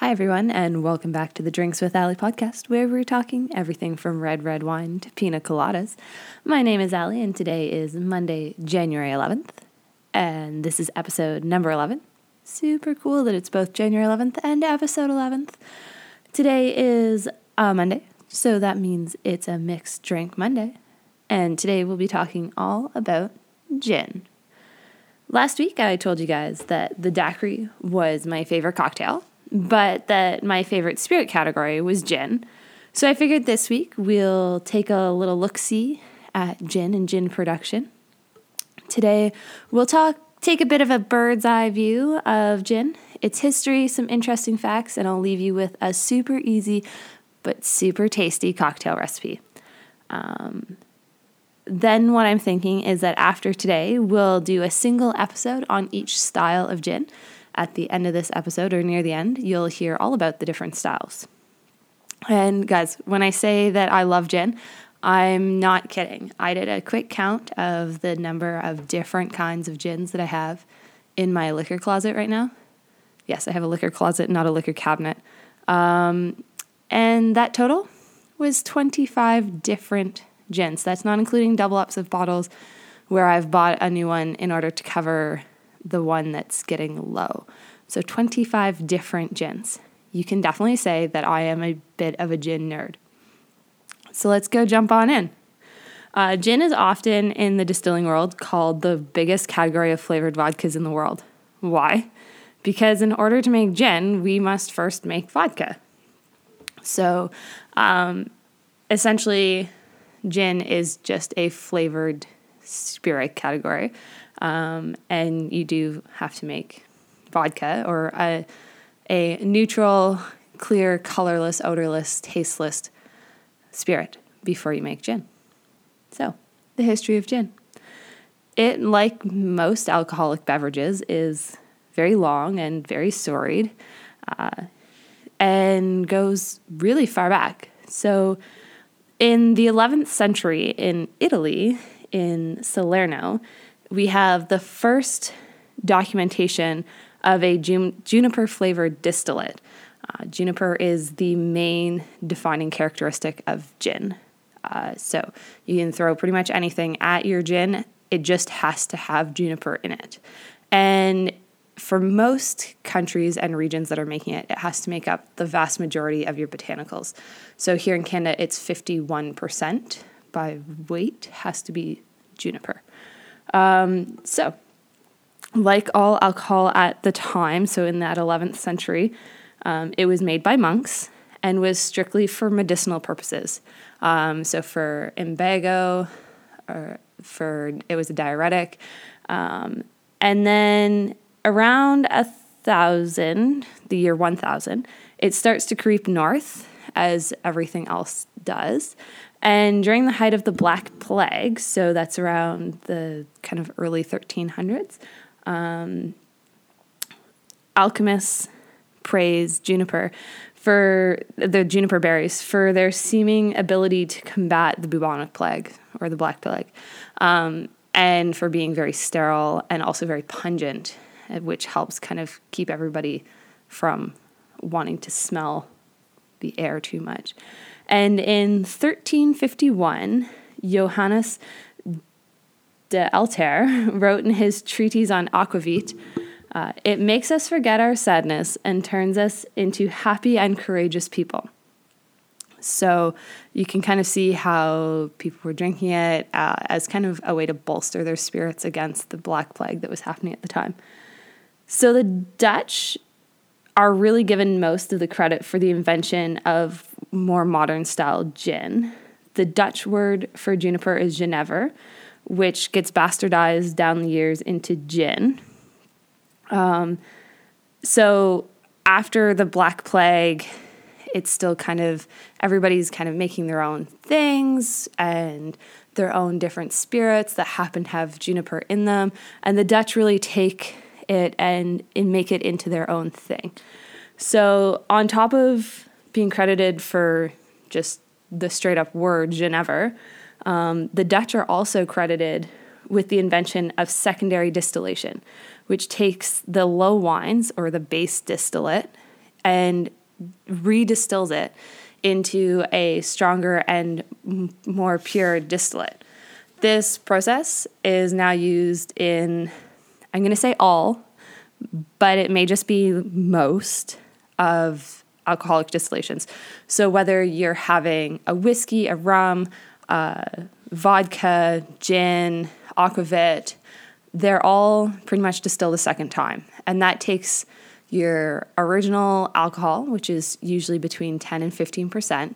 Hi, everyone, and welcome back to the Drinks with Ali podcast, where we're talking everything from red, red wine to pina coladas. My name is Ali, and today is Monday, January 11th, and this is episode number 11. Super cool that it's both January 11th and episode 11th. Today is a Monday, so that means it's a mixed drink Monday, and today we'll be talking all about gin. Last week, I told you guys that the daiquiri was my favorite cocktail but that my favorite spirit category was gin. So I figured this week we'll take a little look see at gin and gin production. Today we'll talk take a bit of a bird's eye view of gin, its history, some interesting facts, and I'll leave you with a super easy but super tasty cocktail recipe. Um, then, what I'm thinking is that after today, we'll do a single episode on each style of gin at the end of this episode or near the end, you'll hear all about the different styles. And guys, when I say that I love gin, I'm not kidding. I did a quick count of the number of different kinds of gins that I have in my liquor closet right now. Yes, I have a liquor closet, not a liquor cabinet. Um, and that total was 25 different gins. That's not including double ups of bottles where I've bought a new one in order to cover the one that's getting low. So 25 different gins. You can definitely say that I am a bit of a gin nerd. So let's go jump on in. Uh, gin is often in the distilling world called the biggest category of flavored vodkas in the world. Why? Because in order to make gin, we must first make vodka. So um, essentially, gin is just a flavored spirit category um, and you do have to make vodka or a, a neutral, clear, colorless, odorless, tasteless spirit before you make gin. So, the history of gin. It, like most alcoholic beverages, is very long and very storied uh, and goes really far back. So, in the 11th century in Italy, in Salerno, we have the first documentation of a jun- juniper flavored distillate. Uh, juniper is the main defining characteristic of gin. Uh, so you can throw pretty much anything at your gin, it just has to have juniper in it. And for most countries and regions that are making it, it has to make up the vast majority of your botanicals. So here in Canada, it's 51% by weight has to be juniper. Um, so, like all alcohol at the time, so in that 11th century, um, it was made by monks and was strictly for medicinal purposes. Um, so for imbago, or for it was a diuretic, um, and then around a thousand, the year 1000, it starts to creep north as everything else does. And during the height of the Black Plague, so that's around the kind of early 1300s, um, alchemists praise juniper for the juniper berries for their seeming ability to combat the bubonic plague or the Black Plague, um, and for being very sterile and also very pungent, which helps kind of keep everybody from wanting to smell the air too much. And in 1351, Johannes de Alter wrote in his treatise on aquavit, uh, it makes us forget our sadness and turns us into happy and courageous people. So you can kind of see how people were drinking it uh, as kind of a way to bolster their spirits against the Black Plague that was happening at the time. So the Dutch are really given most of the credit for the invention of more modern style gin. The Dutch word for juniper is Genever, which gets bastardized down the years into gin. Um, so after the Black Plague, it's still kind of everybody's kind of making their own things and their own different spirits that happen to have juniper in them. And the Dutch really take it and, and make it into their own thing. So, on top of being credited for just the straight up word Genever. Um, the Dutch are also credited with the invention of secondary distillation, which takes the low wines or the base distillate and redistills it into a stronger and m- more pure distillate. This process is now used in, I'm going to say all, but it may just be most of alcoholic distillations. So whether you're having a whiskey, a rum, uh, vodka, gin, aquavit, they're all pretty much distilled a second time. And that takes your original alcohol, which is usually between 10 and 15%.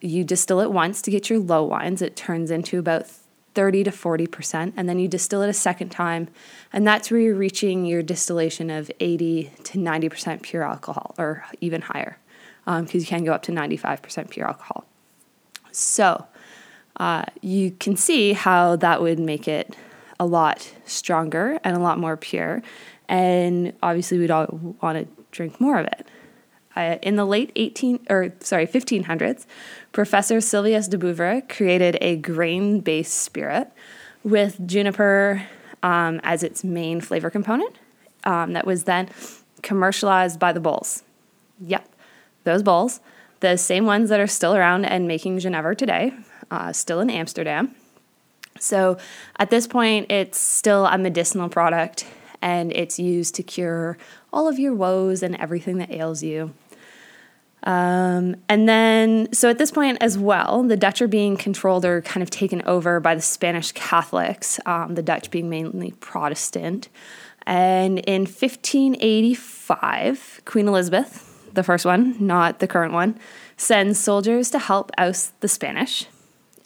You distill it once to get your low wines. It turns into about 30 to 40%. And then you distill it a second time. And that's where you're reaching your distillation of 80 to 90% pure alcohol, or even higher, because um, you can go up to 95% pure alcohol. So uh, you can see how that would make it a lot stronger and a lot more pure and obviously we'd all want to drink more of it. Uh, in the late 18 or sorry 1500s, Professor Sylvius de Bouve created a grain-based spirit with juniper um, as its main flavor component. Um, that was then commercialized by the Bols. Yep, those Bols, the same ones that are still around and making Genever today, uh, still in Amsterdam. So at this point, it's still a medicinal product and it's used to cure all of your woes and everything that ails you. Um, and then, so at this point as well, the Dutch are being controlled or kind of taken over by the Spanish Catholics, um, the Dutch being mainly Protestant. And in 1585, Queen Elizabeth, the first one, not the current one, sends soldiers to help oust the Spanish.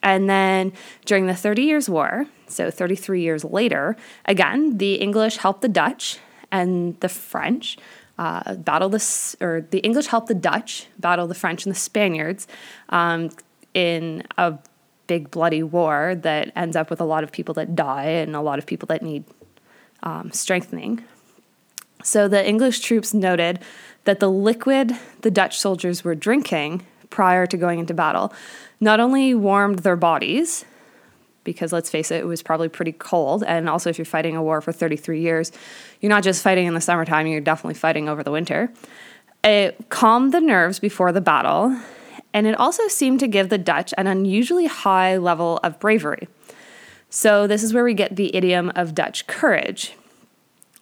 And then during the Thirty Years' War, so 33 years later, again, the English helped the Dutch and the French uh, battle the, or the English helped the Dutch battle the French and the Spaniards um, in a big bloody war that ends up with a lot of people that die and a lot of people that need um, strengthening. So the English troops noted that the liquid the Dutch soldiers were drinking prior to going into battle not only warmed their bodies, because let's face it, it was probably pretty cold. And also, if you're fighting a war for 33 years, you're not just fighting in the summertime, you're definitely fighting over the winter. It calmed the nerves before the battle, and it also seemed to give the Dutch an unusually high level of bravery. So, this is where we get the idiom of Dutch courage.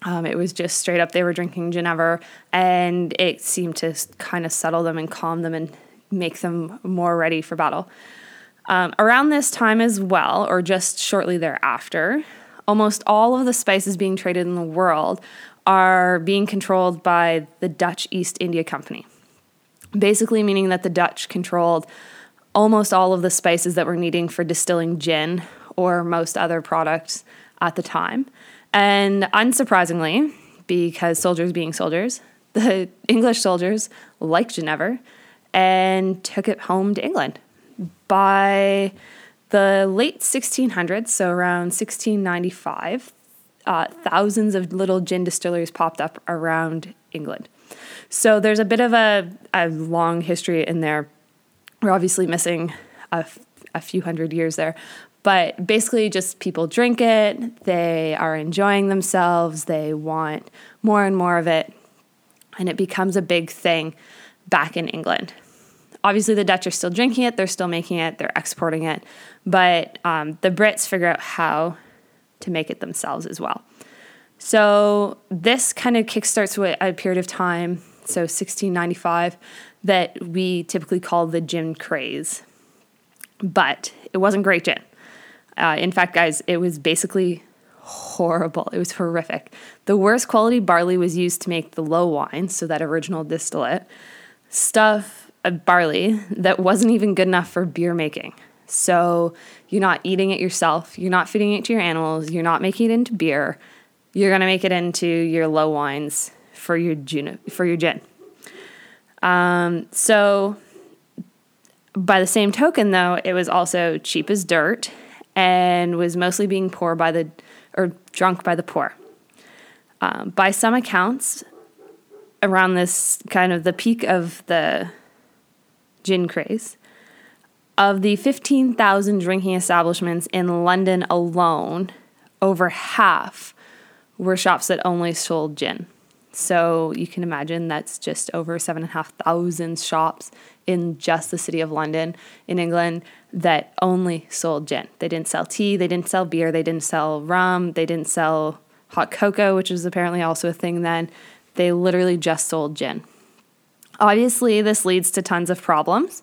Um, it was just straight up, they were drinking Genever, and it seemed to kind of settle them and calm them and make them more ready for battle. Um, around this time as well, or just shortly thereafter, almost all of the spices being traded in the world are being controlled by the Dutch East India Company. Basically, meaning that the Dutch controlled almost all of the spices that were needing for distilling gin or most other products at the time. And unsurprisingly, because soldiers being soldiers, the English soldiers liked Genever and took it home to England. By the late 1600s, so around 1695, uh, thousands of little gin distilleries popped up around England. So there's a bit of a, a long history in there. We're obviously missing a, f- a few hundred years there, but basically just people drink it, they are enjoying themselves, they want more and more of it, and it becomes a big thing back in England. Obviously, the Dutch are still drinking it, they're still making it, they're exporting it, but um, the Brits figure out how to make it themselves as well. So, this kind of kickstarts a period of time, so 1695, that we typically call the gin craze. But it wasn't great gin. Uh, in fact, guys, it was basically horrible. It was horrific. The worst quality barley was used to make the low wine, so that original distillate. Stuff a barley that wasn't even good enough for beer making. So you're not eating it yourself, you're not feeding it to your animals, you're not making it into beer. You're gonna make it into your low wines for your gin. For your gin. Um, so by the same token, though, it was also cheap as dirt and was mostly being poor by the or drunk by the poor. Um, by some accounts, around this kind of the peak of the gin craze. Of the 15,000 drinking establishments in London alone, over half were shops that only sold gin. So you can imagine that's just over seven and a half thousand shops in just the city of London in England that only sold gin. They didn't sell tea, they didn't sell beer, they didn't sell rum, they didn't sell hot cocoa, which was apparently also a thing then. They literally just sold gin. Obviously, this leads to tons of problems.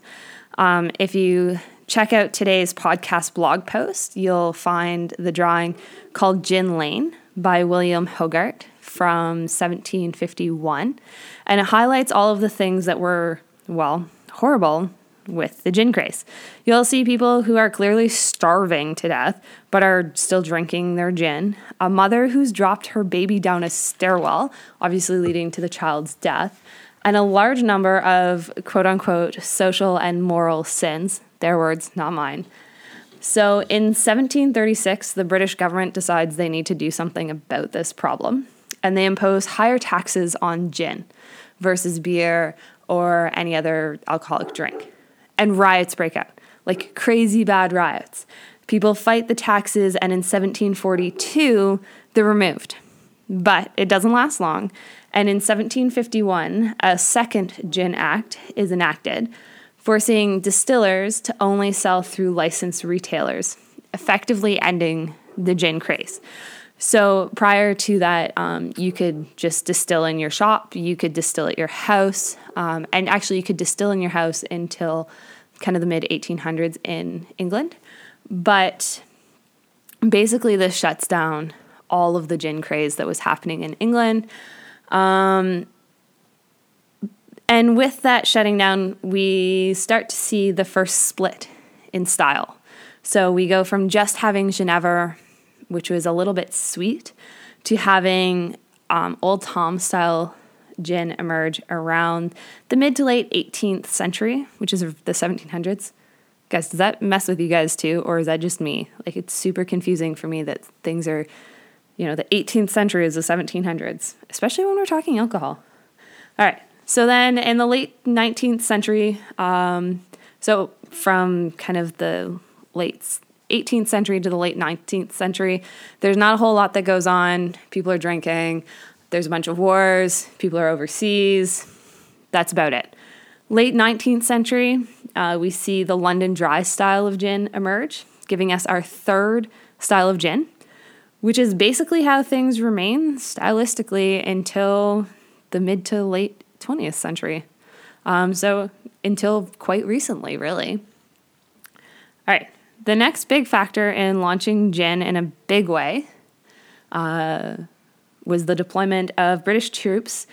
Um, if you check out today's podcast blog post, you'll find the drawing called Gin Lane by William Hogarth from 1751. And it highlights all of the things that were, well, horrible with the gin craze. You'll see people who are clearly starving to death but are still drinking their gin. A mother who's dropped her baby down a stairwell, obviously leading to the child's death. And a large number of quote unquote social and moral sins. Their words, not mine. So in 1736, the British government decides they need to do something about this problem and they impose higher taxes on gin versus beer or any other alcoholic drink. And riots break out, like crazy bad riots. People fight the taxes, and in 1742, they're removed. But it doesn't last long. And in 1751, a second Gin Act is enacted, forcing distillers to only sell through licensed retailers, effectively ending the gin craze. So prior to that, um, you could just distill in your shop, you could distill at your house, um, and actually, you could distill in your house until kind of the mid 1800s in England. But basically, this shuts down all of the gin craze that was happening in England. Um, and with that shutting down, we start to see the first split in style. So we go from just having Genever which was a little bit sweet, to having um, Old Tom style gin emerge around the mid to late 18th century, which is the 1700s. Guys, does that mess with you guys too, or is that just me? Like, it's super confusing for me that things are, you know, the 18th century is the 1700s, especially when we're talking alcohol. All right, so then in the late 19th century, um, so from kind of the late 18th century to the late 19th century, there's not a whole lot that goes on. People are drinking, there's a bunch of wars, people are overseas. That's about it. Late 19th century, uh, we see the London dry style of gin emerge, giving us our third style of gin, which is basically how things remain stylistically until the mid to late 20th century. Um, so until quite recently, really. All right, the next big factor in launching gin in a big way uh, was the deployment of British troops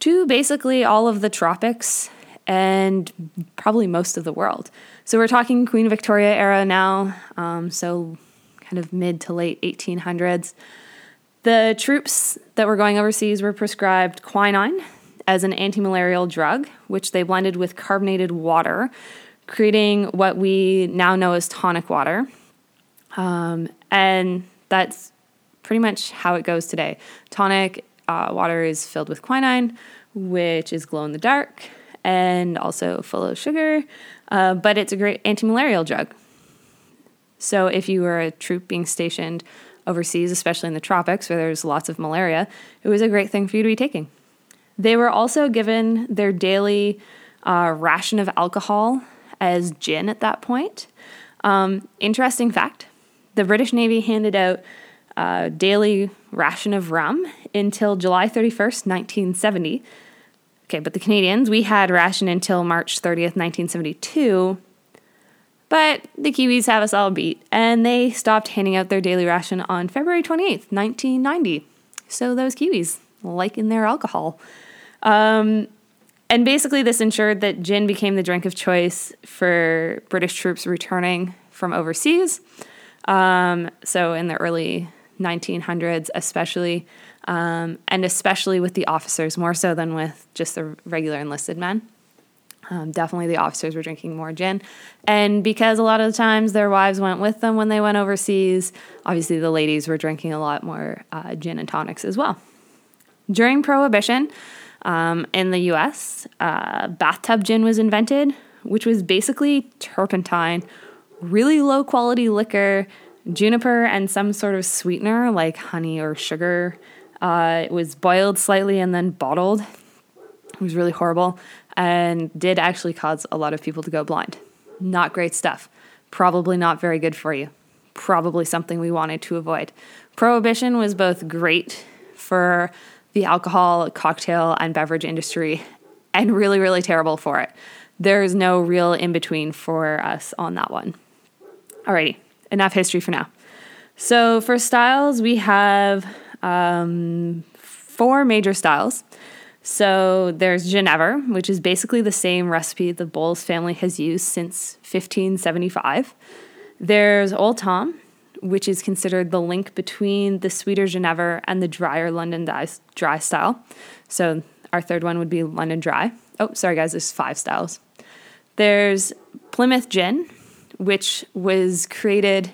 to basically all of the tropics and probably most of the world. So we're talking Queen Victoria era now, um, so kind of mid to late 1800s. The troops that were going overseas were prescribed quinine as an anti-malarial drug, which they blended with carbonated water creating what we now know as tonic water. Um, and that's pretty much how it goes today. Tonic uh, water is filled with quinine, which is glow in the dark and also full of sugar, uh, but it's a great anti-malarial drug. So if you were a troop being stationed overseas, especially in the tropics where there's lots of malaria, it was a great thing for you to be taking. They were also given their daily uh, ration of alcohol as gin at that point. Um, interesting fact the British Navy handed out a daily ration of rum until July 31st, 1970. Okay, but the Canadians, we had ration until March 30th, 1972. But the Kiwis have us all beat, and they stopped handing out their daily ration on February 28th, 1990. So those Kiwis liking their alcohol. Um, and basically, this ensured that gin became the drink of choice for British troops returning from overseas. Um, so, in the early 1900s, especially, um, and especially with the officers, more so than with just the regular enlisted men. Um, definitely, the officers were drinking more gin. And because a lot of the times their wives went with them when they went overseas, obviously the ladies were drinking a lot more uh, gin and tonics as well. During Prohibition, um, in the US, uh, bathtub gin was invented, which was basically turpentine, really low quality liquor, juniper, and some sort of sweetener like honey or sugar Uh, it was boiled slightly and then bottled. It was really horrible and did actually cause a lot of people to go blind. Not great stuff. Probably not very good for you. Probably something we wanted to avoid. Prohibition was both great for the alcohol, cocktail, and beverage industry and really, really terrible for it. There's no real in between for us on that one. Alrighty, enough history for now. So, for styles, we have um, four major styles. So, there's Genever, which is basically the same recipe the Bols family has used since 1575. There's Old Tom, which is considered the link between the sweeter Genever and the drier London dry style. So, our third one would be London Dry. Oh, sorry, guys, there's five styles. There's Plymouth Gin, which was created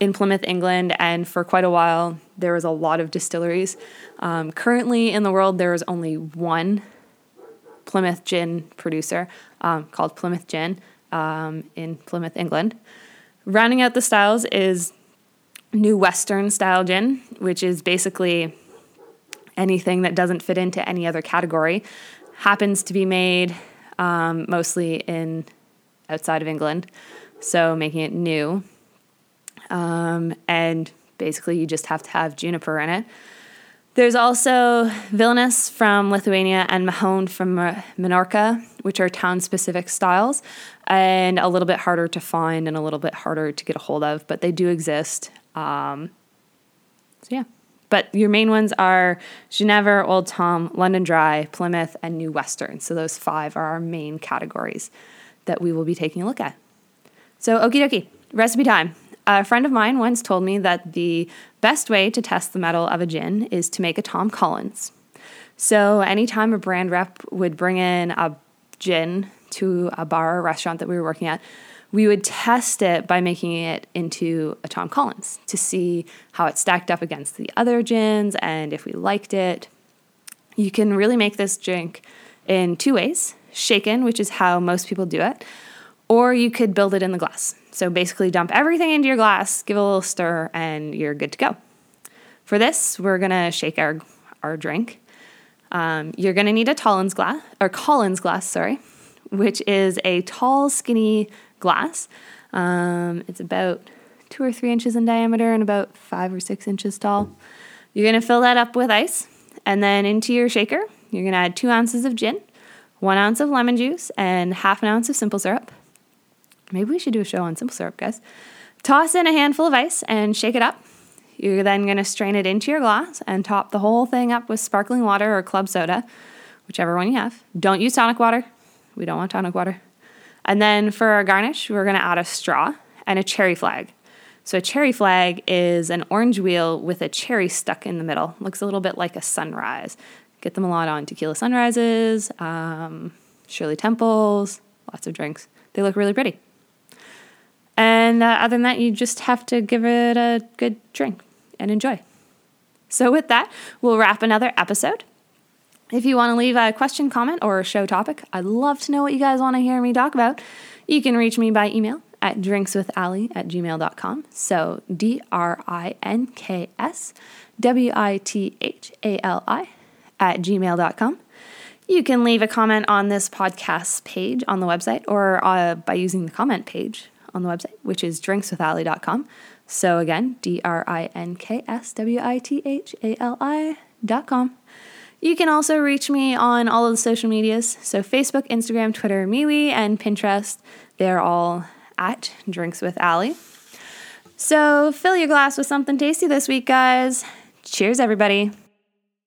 in Plymouth, England, and for quite a while there was a lot of distilleries. Um, currently in the world, there is only one Plymouth gin producer um, called Plymouth Gin um, in Plymouth, England. Rounding out the styles is New Western style gin, which is basically anything that doesn't fit into any other category. Happens to be made um, mostly in outside of England, so making it new. Um, and basically, you just have to have juniper in it. There's also Vilnius from Lithuania and Mahón from Menorca, which are town specific styles and a little bit harder to find and a little bit harder to get a hold of, but they do exist. Um, so, yeah. But your main ones are Genever, Old Tom, London Dry, Plymouth, and New Western. So those five are our main categories that we will be taking a look at. So, okie dokie, recipe time. A friend of mine once told me that the best way to test the mettle of a gin is to make a Tom Collins. So, anytime a brand rep would bring in a gin to a bar or restaurant that we were working at, we would test it by making it into a Tom Collins to see how it stacked up against the other gins and if we liked it. You can really make this drink in two ways shaken, which is how most people do it, or you could build it in the glass. So basically, dump everything into your glass, give it a little stir, and you're good to go. For this, we're gonna shake our, our drink. Um, you're gonna need a Tollins glass, or Collins glass, sorry, which is a tall, skinny glass. Um, it's about two or three inches in diameter and about five or six inches tall. You're going to fill that up with ice, and then into your shaker, you're going to add two ounces of gin, one ounce of lemon juice, and half an ounce of simple syrup. Maybe we should do a show on simple syrup, guys. Toss in a handful of ice and shake it up. You're then going to strain it into your glass and top the whole thing up with sparkling water or club soda, whichever one you have. Don't use tonic water. We don't want tonic water. And then for our garnish, we're going to add a straw and a cherry flag. So a cherry flag is an orange wheel with a cherry stuck in the middle. Looks a little bit like a sunrise. Get them a lot on tequila sunrises, um, Shirley Temples, lots of drinks. They look really pretty. And uh, other than that, you just have to give it a good drink and enjoy. So, with that, we'll wrap another episode. If you want to leave a question, comment, or a show topic, I'd love to know what you guys want to hear me talk about. You can reach me by email at drinkswithali at gmail.com. So D R I N K S W I T H A L I at gmail.com. You can leave a comment on this podcast page on the website or uh, by using the comment page on the website, which is drinkswithali.com. So again, D R I N K S W I T H A L I.com. You can also reach me on all of the social medias. So Facebook, Instagram, Twitter, MeWe, and Pinterest. They're all at Drinks with Ali. So fill your glass with something tasty this week, guys. Cheers, everybody.